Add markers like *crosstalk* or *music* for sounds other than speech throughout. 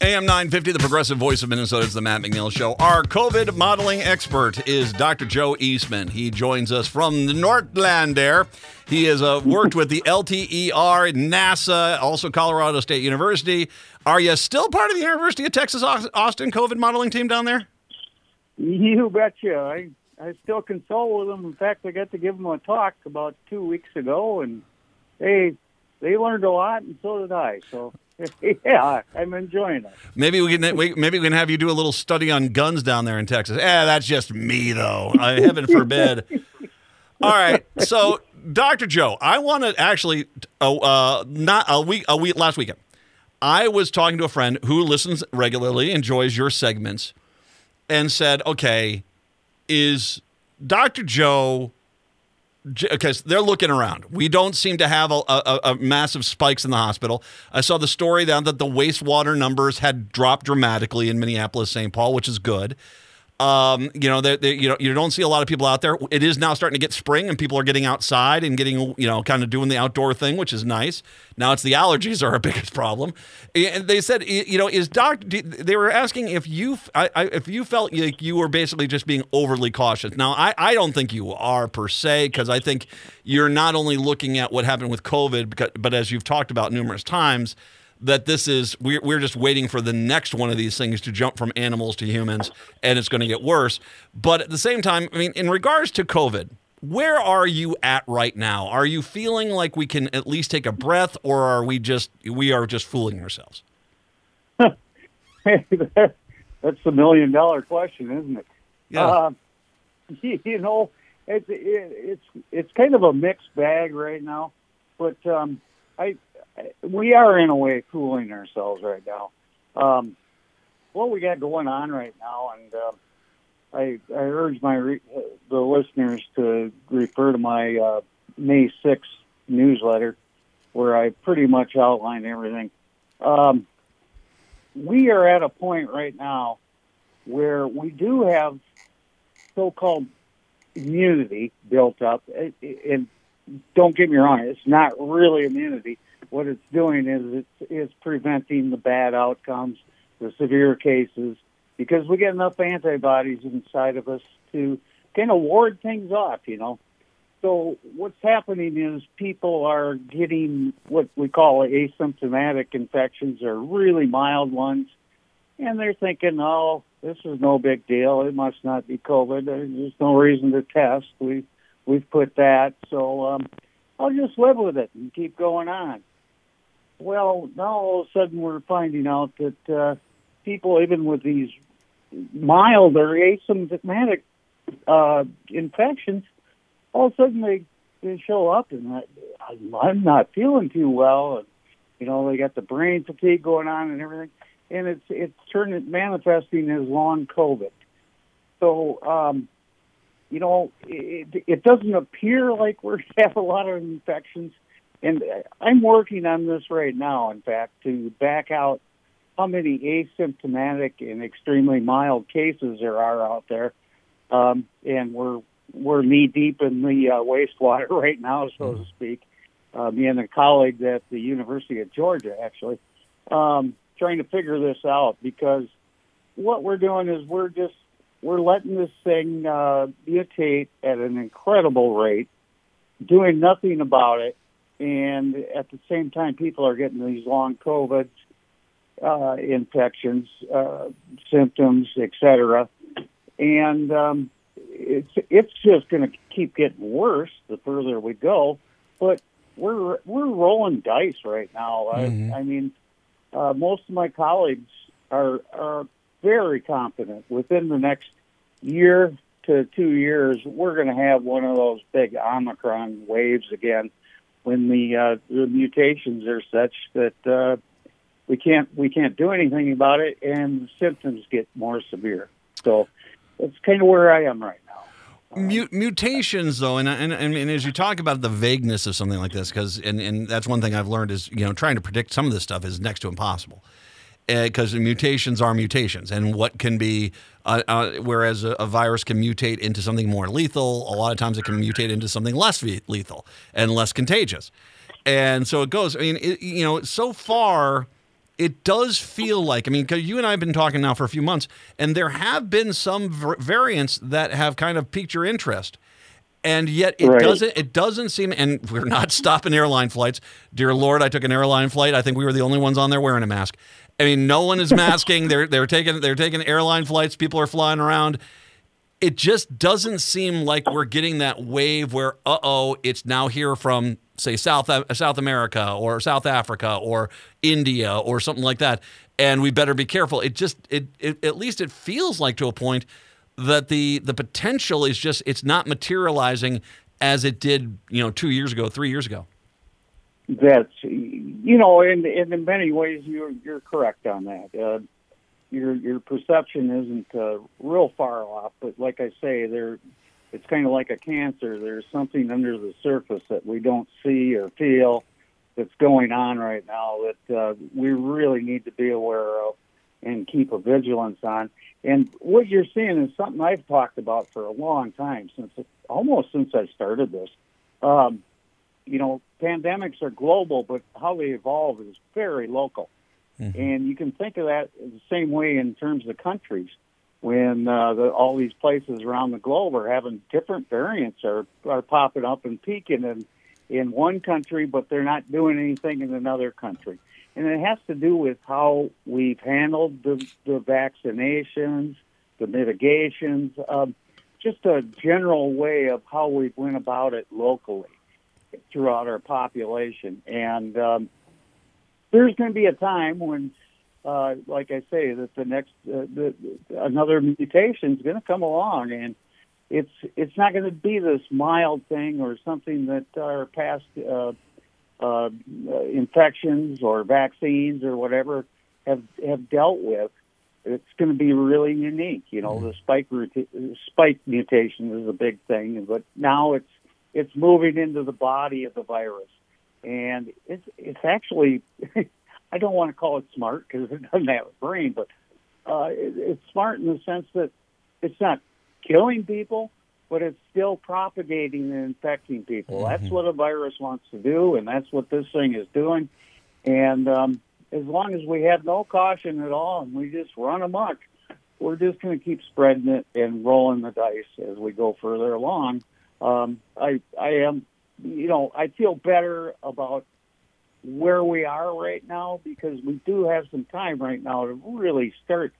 AM 950, the progressive voice of Minnesota, is the Matt McNeil Show. Our COVID modeling expert is Dr. Joe Eastman. He joins us from the Northland there. He has uh, worked with the LTER, NASA, also Colorado State University. Are you still part of the University of Texas Austin COVID modeling team down there? You betcha. I, I still consult with them. In fact, I got to give them a talk about two weeks ago, and they they learned a lot, and so did I. So *laughs* yeah, I'm enjoying it. Maybe we can maybe we can have you do a little study on guns down there in Texas. Eh, that's just me though. I, heaven *laughs* forbid. All right, so Dr. Joe, I want to actually uh, uh, not a week a week last weekend. I was talking to a friend who listens regularly, enjoys your segments, and said, "Okay, is Dr. Joe because they're looking around. We don't seem to have a, a, a, massive spikes in the hospital. I saw the story down that the wastewater numbers had dropped dramatically in Minneapolis, St. Paul, which is good. Um, you know, they, they, you know, you don't see a lot of people out there. It is now starting to get spring, and people are getting outside and getting, you know, kind of doing the outdoor thing, which is nice. Now it's the allergies are our *laughs* biggest problem. And they said, you know, is doc? They were asking if you, I, I, if you felt like you were basically just being overly cautious. Now, I, I don't think you are per se, because I think you're not only looking at what happened with COVID, but as you've talked about numerous times that this is we're, we're just waiting for the next one of these things to jump from animals to humans and it's going to get worse. But at the same time i mean in regards to covid where are you at right now? Are you feeling like we can at least take a breath or are we just we are just fooling ourselves? *laughs* That's the million dollar question isn't it? Yeah. Uh, *laughs* you know it's it, it's it's kind of a mixed bag right now but um i we are in a way fooling ourselves right now. Um, what we got going on right now, and uh, I, I urge my re- the listeners to refer to my uh, May 6th newsletter, where I pretty much outline everything. Um, we are at a point right now where we do have so-called immunity built up, and don't get me wrong, it's not really immunity what it's doing is it's, it's preventing the bad outcomes, the severe cases, because we get enough antibodies inside of us to kind of ward things off, you know. So what's happening is people are getting what we call asymptomatic infections or really mild ones, and they're thinking, oh, this is no big deal. It must not be COVID. There's no reason to test. We we've put that, so um, I'll just live with it and keep going on. Well, now all of a sudden we're finding out that uh, people, even with these mild or asymptomatic uh, infections, all of a sudden they, they show up and I, I'm not feeling too well. And, you know, they got the brain fatigue going on and everything. And it's it's turning manifesting as long COVID. So, um, you know, it, it doesn't appear like we have a lot of infections and I'm working on this right now, in fact, to back out how many asymptomatic and extremely mild cases there are out there. Um, and we're we're knee deep in the uh, wastewater *laughs* right now, so mm-hmm. to speak. Uh, me and a colleague at the University of Georgia, actually, um, trying to figure this out because what we're doing is we're just we're letting this thing uh, mutate at an incredible rate, doing nothing about it, and at the same time, people are getting these long COVID uh, infections, uh, symptoms, etc. And um, it's it's just going to keep getting worse the further we go. But we're we're rolling dice right now. Mm-hmm. I, I mean, uh, most of my colleagues are are very confident within the next year to two years, we're going to have one of those big Omicron waves again when the uh, the mutations are such that uh, we can't we can't do anything about it, and the symptoms get more severe. So that's kind of where I am right now. mutations, though, and, and and as you talk about the vagueness of something like this, because and, and that's one thing I've learned is you know trying to predict some of this stuff is next to impossible because uh, mutations are mutations, and what can be, uh, uh, whereas a, a, virus can mutate into something more lethal, a lot of times it can mutate into something less lethal and less contagious. And so it goes. I mean, it, you know, so far, it does feel like I mean, because you and I have been talking now for a few months, and there have been some v- variants that have kind of piqued your interest, and yet it Right. doesn't. It doesn't seem, and we're not *laughs* stopping airline flights. Dear Lord, I took an airline flight. I think we were the only ones on there wearing a mask. I mean, no one is *laughs* masking. they're they're taking they're taking airline flights. People are flying around. It just doesn't seem like we're getting that wave where, uh oh, it's now here from say South South America or South Africa or India or something like that, and we better be careful. It just it, it at least it feels like to a point that the the potential is just it's not materializing as it did you know two years ago, three years ago. That's you know, and, in many ways you're you're correct on that. Uh, your your perception isn't uh, real far off, but like I say, there it's kind of like a cancer. There's something under the surface that we don't see or feel that's going on right now that uh, we really need to be aware of and keep a vigilance on. And what you're seeing is something I've talked about for a long time, since almost since I started this. Um, you know, pandemics are global, but how they evolve is very local. And you can think of that the same way in terms of countries. When uh, the, all these places around the globe are having different variants are are popping up and peaking in in one country, but they're not doing anything in another country. And it has to do with how we've handled the, the vaccinations, the mitigations, um, just a general way of how we've went about it locally throughout our population. And um, there's going to be a time when, uh, like I say, that the next uh, the, another mutation is going to come along, and it's it's not going to be this mild thing or something that our past uh, uh, infections or vaccines or whatever have have dealt with. It's going to be really unique. You know, the spike spike mutation is a big thing, but now it's it's moving into the body of the virus, and it's it's actually *laughs* I don't want to call it smart because it doesn't have a brain, but uh, it, it's smart in the sense that it's not killing people, but it's still propagating and infecting people. That's what a virus wants to do, and that's what this thing is doing. And um, as long as we have no caution at all and we just run amok, we're just going to keep spreading it and rolling the dice as we go further along. Um, I, I am, you know, I feel better about where we are right now because we do have some time right now to really start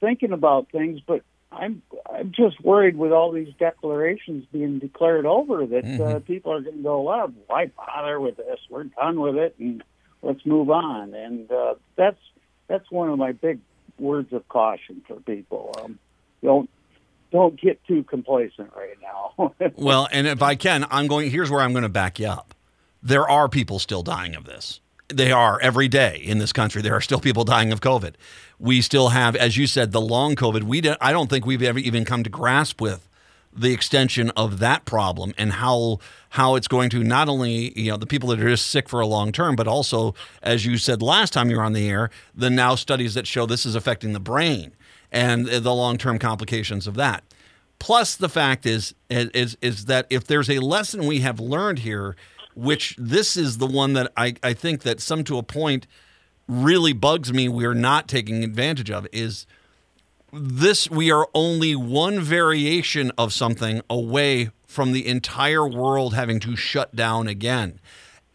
thinking about things. But I'm, I'm just worried with all these declarations being declared over that uh, people are going to go, well, why bother with this? We're done with it, and let's move on. And uh, that's that's one of my big words of caution for people. Um, don't don't get too complacent right now. *laughs* Well, and if I can, I'm going. Here's where I'm going to back you up. There are people still dying of this. They are every day in this country. There are still people dying of COVID. We still have, as you said, the long COVID. We don't, I don't think we've ever even come to grasp with the extension of that problem and how how it's going to not only you know the people that are just sick for a long term, but also, as you said last time you were on the air, the now studies that show this is affecting the brain and the long term complications of that. Plus, the fact is, is is that if there's a lesson we have learned here, which this is the one that I, I think that some to a point really bugs me, we're not taking advantage of, is this we are only one variation of something away from the entire world having to shut down again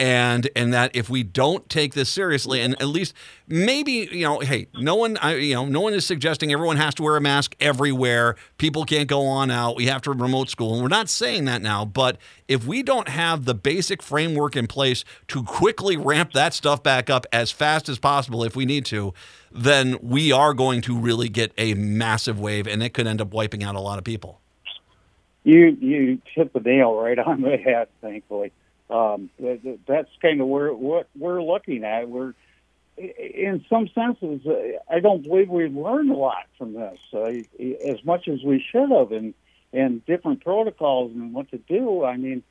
and and that if we don't take this seriously and at least maybe you know hey no one I, you know no one is suggesting everyone has to wear a mask everywhere. People can't go on out. We have to remote school. And we're not saying that now but if we don't have the basic framework in place to quickly ramp that stuff back up as fast as possible if we need to then we are going to really get a massive wave and it could end up wiping out a lot of people. You you hit the nail right on the head. Thankfully, um, that- that- that's kind of where what we're looking at. We're in some senses, uh, I don't believe we've learned a lot from this, uh, as much as we should have, and and different protocols and what to do. I mean,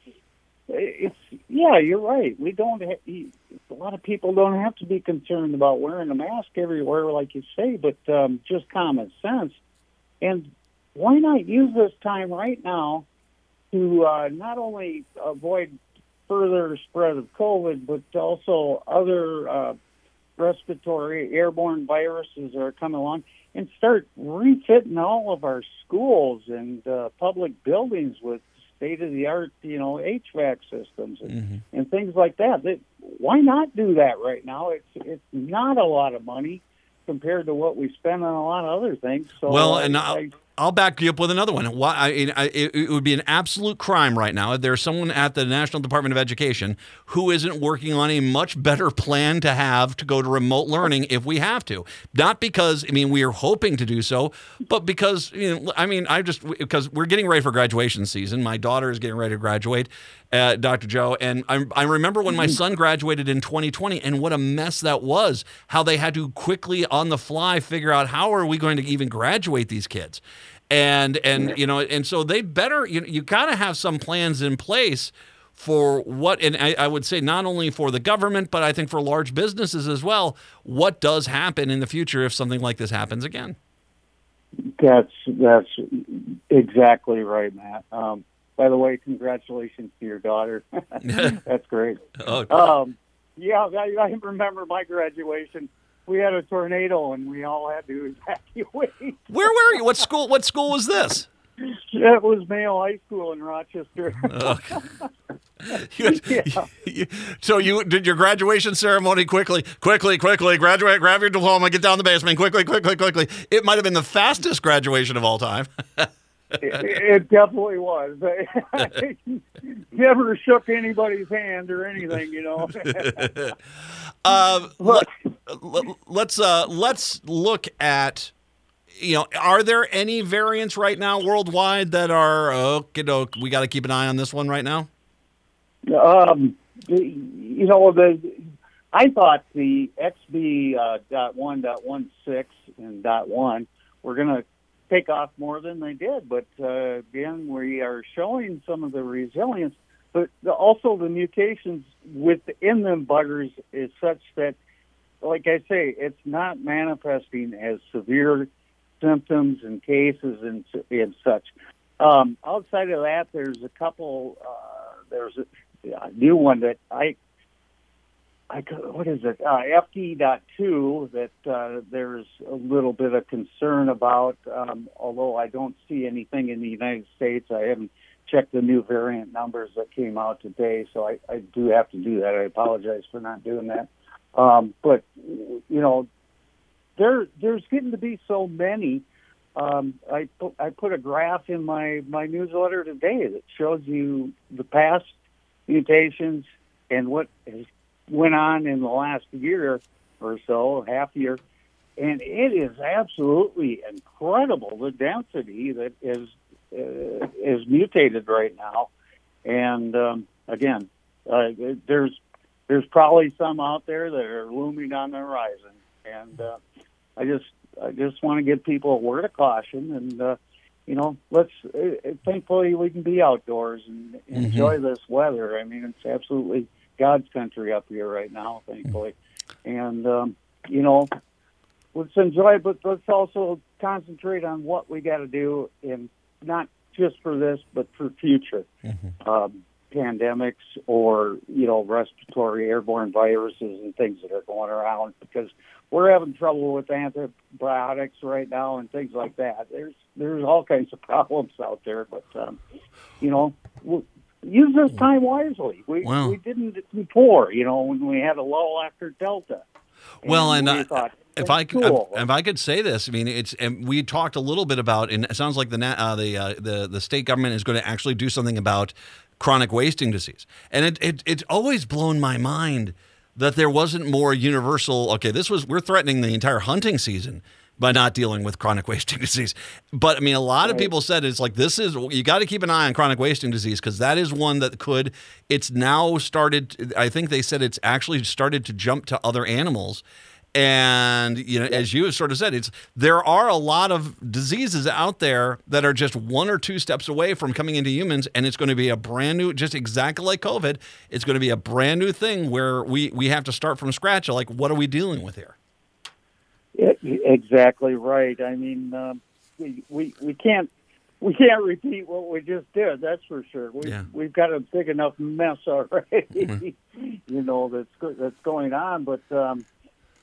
it's yeah, you're right. We don't. Ha- a lot of people don't have to be concerned about wearing a mask everywhere, like you say, but um, just common sense. And why not use this time right now to uh, not only avoid further spread of COVID, but also other uh, respiratory airborne viruses are coming along and start refitting all of our schools and uh, public buildings with state of the art, you know, HVAC systems and, Mm-hmm. and things like that. that. Why not do that right now? It's it's not a lot of money compared to what we spend on a lot of other things. So Well, I- and I'll, I- I'll back you up with another one. Why? I, I, it, would be an absolute crime right now. if There's someone at the National Department of Education who isn't working on a much better plan to have to go to remote learning if we have to. Not because I mean we are hoping to do so, but because you know, I mean I just because we're getting ready for graduation season. My daughter is getting ready to graduate, uh, Dr. Joe, and I, I remember when my son graduated in 2020 and what a mess that was. How they had to quickly on the fly figure out how are we going to even graduate these kids and and you know and so they better you, you got to have some plans in place for what and I, I would say not only for the government but i think for large businesses as well what does happen in the future if something like this happens again That's that's exactly right, Matt. Um, by the way, congratulations to your daughter. *laughs* *laughs* that's great. oh, Um, yeah, I, I remember my graduation. We had a tornado and we all had to evacuate. *laughs* where were you what school what school was this That was Mayo High School in Rochester. *laughs* You- Yeah. you- so you did your graduation ceremony quickly, quickly, quickly. Graduate, grab your diploma, get down the basement, quickly, quickly, quickly. It might have been the fastest graduation of all time. *laughs* it, it definitely was. *laughs* Never shook anybody's hand or anything, you know. Uh, Look, l- let's uh, let's look at you know are there any variants right now worldwide that are okay doke we got to keep an eye on this one right now Um, you know, the I thought the XB uh, dot one dot one six and dot one were going to take off more than they did, but uh, again, we are showing some of the resilience, but the, also the mutations within them buggers is such that, like I say, it's not manifesting as severe symptoms and cases and, and such. Um, outside of that, there's a couple. Uh, there's a, a new one that I, I what is it? Uh, FD.2 that uh, there's a little bit of concern about. Um, although I don't see anything in the United States, I haven't checked the new variant numbers that came out today, so I, I do have to do that. I apologize for not doing that. Um, but you know, there there's getting to be so many. Um, I put, I put a graph in my my newsletter today that shows you the past mutations and what has went on in the last year or so, half year, and it is absolutely incredible the density that is uh, is mutated right now. And um, again, uh, there's there's probably some out there that are looming on the horizon, and uh, I just I just want to give people a word of caution, and uh, you know, let's. Uh, thankfully, we can be outdoors and enjoy this weather. I mean, it's absolutely God's country up here right now, thankfully, and um, you know, let's enjoy it, but let's also concentrate on what we got to do, and not just for this, but for future um, pandemics or you know respiratory airborne viruses and things that are going around because we're having trouble with antibiotics right now and things like that. There's there's all kinds of *laughs* problems out there, but um, you know. We'll, Use this time wisely. We we didn't before, you know, when we had a lull after Delta. Well, and we I- thought, if I could, cool." if I could say this, I mean, it's and we talked a little bit about, and it sounds like the uh, the uh, the the state government is going to actually do something about chronic wasting disease, and it, it it's always blown my mind that there wasn't more universal. Okay, this was we're threatening the entire hunting season by not dealing with chronic *laughs* wasting disease, but I mean, a lot of people said it's like this is you got to keep an eye on chronic wasting disease because that is one that could. It's now started. I think they said it's actually started to jump to other animals. And you know, as you have sort of said, it's there are a lot of diseases out there that are just one or two steps away from coming into humans, and it's going to be a brand new, just exactly like COVID. It's going to be a brand new thing where we we have to start from scratch. Like, what are we dealing with here? Exactly right. I mean, um, we, we we can't we can't repeat what we just did. That's for sure. We Yeah. we've got a big enough mess already. *laughs* you know that's that's going on. But um,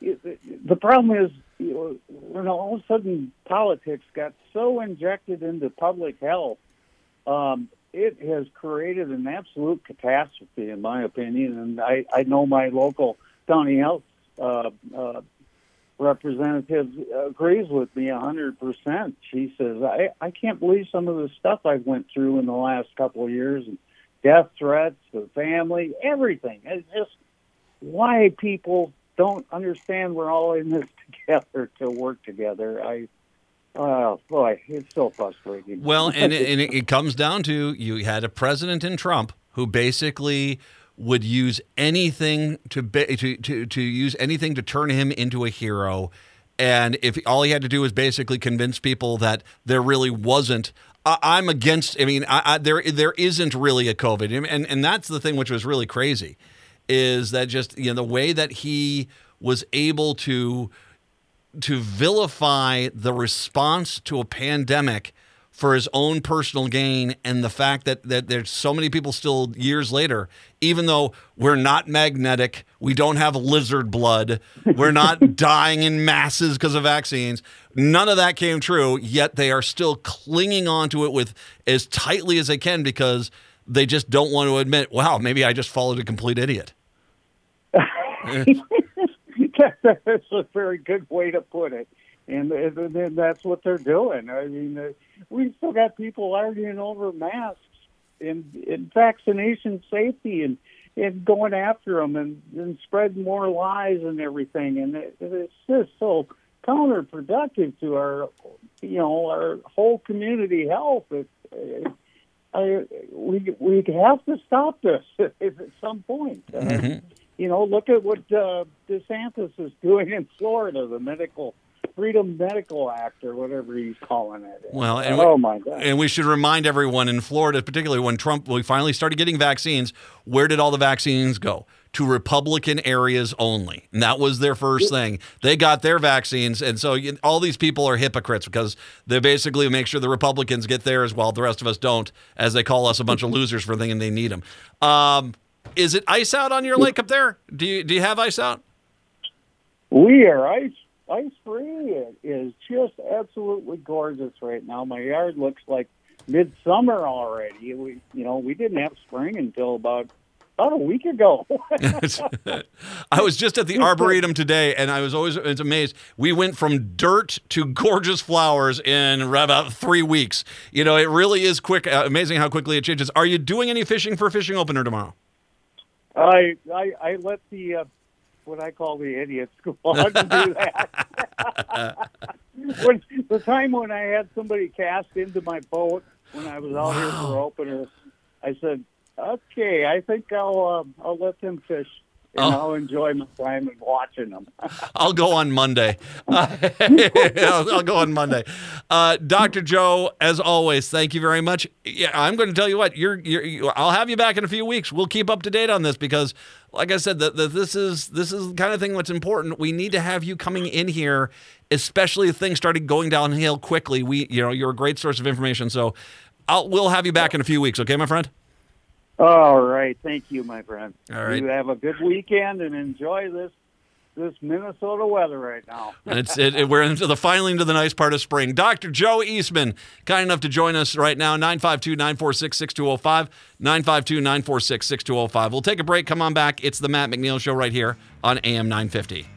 the problem is, you know, when all of a sudden politics got so injected into public health, um, it has created an absolute catastrophe, in my opinion. And I, I know my local county health uh, uh, representative agrees with me a hundred percent. She says, I, I can't believe some of the stuff I've went through in the last couple of years and death threats, the family, everything. It's just why people don't understand we're all in this *laughs* together to work together. I, oh boy, it's so frustrating. Well, and it, *laughs* and it comes down to you had a president in Trump who basically would use anything to, to to to use anything to turn him into a hero. And if all he had to do was basically convince people that there really wasn't, I, am against. I mean, I, I, there there isn't really a COVID, and and that's the thing which was really crazy, is that just you know the way that he was able to to vilify the response to a pandemic for his own personal gain and the fact that, that there's so many people still years later, even though we're not magnetic, we don't have lizard blood, we're not *laughs* dying in masses because of vaccines. None of that came true, yet they are still clinging on to it with as tightly as they can because they just don't want to admit, wow, maybe I just followed a complete idiot. *laughs* *laughs* that's a very good way to put it. And, that's what they're doing. I mean, we still got people arguing over masks and, and vaccination safety and and going after them and, and spreading more lies and everything. And it, it's just so counterproductive to our, you know, our whole community health. It, it, I, we we have to stop this *laughs* at some point. Uh, mm-hmm. You know, look at what uh, DeSantis is doing in Florida, the medical Freedom Medical Act or whatever he's calling it. Well, and oh we, my God! And we should remind everyone in Florida, particularly when Trump, we finally started getting vaccines. Where did all the vaccines go? To Republican areas only, and that was their first thing. They got their vaccines, and so all these people are hypocrites because they basically make sure the Republicans get theirs while the rest of us don't, as they call us a bunch of losers for thinking they need them. Um, is it ice out on your lake up there? Do you do you have ice out? We are ice ice free. It is just absolutely gorgeous right now. My yard looks like midsummer already. We, you know, we didn't have spring until about about a week ago. *laughs* I was just at the arboretum today, and I was always it's amazed. We went from dirt to gorgeous flowers in about three weeks. You know, it really is quick. Uh, amazing how quickly it changes. Are you doing any fishing for fishing opener tomorrow? I I, I let the uh, what I call the idiots go on to do that. *laughs* when, the time when I had somebody cast into my boat when I was out wow. here for opener, I said, "Okay, I think I'll uh, I'll let them fish." And oh. I'll enjoy my time and watching them. *laughs* I'll go on Monday. *laughs* I'll, I'll, go on Monday. Uh, Dr. Joe, as always, thank you very much. Yeah, I'm going to tell you what. You're, you're, I'll have you back in a few weeks. We'll keep up to date on this because, like I said, the, the, this is this is the kind of thing that's important. We need to have you coming in here, especially if things started going downhill quickly. We, you know, you're a great source of information. So, I'll, we'll have you back in a few weeks. Okay, my friend. All right. Thank you, my friend. All right. You have a good weekend and enjoy this this Minnesota weather right now. *laughs* it's it, it, we're into the finally into the nice part of spring. Dr. Joe Eastman, kind enough to join us right now, 952-946-6205, 952-946-6205. We'll take a break, come on back. It's the Matt McNeil Show right here on AM 950.